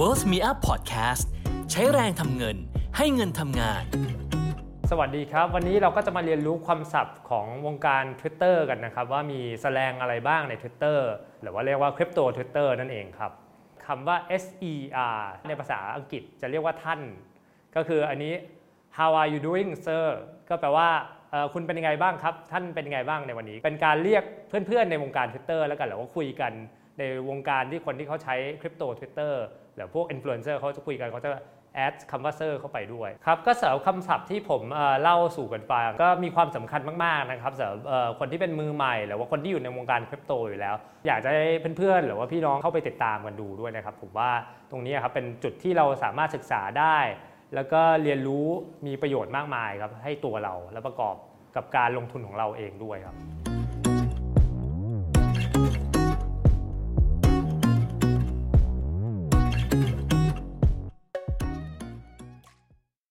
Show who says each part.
Speaker 1: Worth Me Up Podcast ใช้แรงทำเงินให้เงินทำงาน
Speaker 2: สวัสดีครับ วันนี้เราก็จะมาเรียนรู้ความศัพท์ของวงการ Twitter กันนะครับ ว่ามีแสลงอะไรบ้างใน Twitter หรือว่าเรียกว่าคริปโต Twitter นั่นเองครับคำว่า SER ในภาษาอังกฤษจะเรียกว่าท่าน ก็คืออันนี้ how are you doing sir ก็แปลว่าคุณเป็นยังไงบ้างครับ ท่านเป็นยังไงบ้างในวันนี้ เป็นการเรียกเพื่อนๆในวงการ Twitter แล้วกันหรือว่าคุยกัน ในวงการที่คนที่เขาใช้คริปโต Twitter หรือพวกอินฟลูเอนเซอร์เขาจะคุยกันเขาจะ add คำว่า ser เข้าไปด้วยครับก็สำหรับคำศัพท์ที่ผมเล่าสู่กันฟังก็มีความสำคัญมากๆนะครับสำหรับคนที่เป็นมือใหม่หรือว่าคนที่อยู่ในวงการคริปโตอยู่แล้ว อยากจะให้เพื่อนๆ หรือว่าพี่น้องเข้าไปติดตามกันดูด้วยนะครับ ผมว่าตรงนี้ครับเป็นจุดที่เราสามารถศึกษาได้ แล้วก็เรียนรู้มีประโยชน์มากมายครับให้ตัวเราและประกอบกับการลงทุนของเราเองด้วยครับ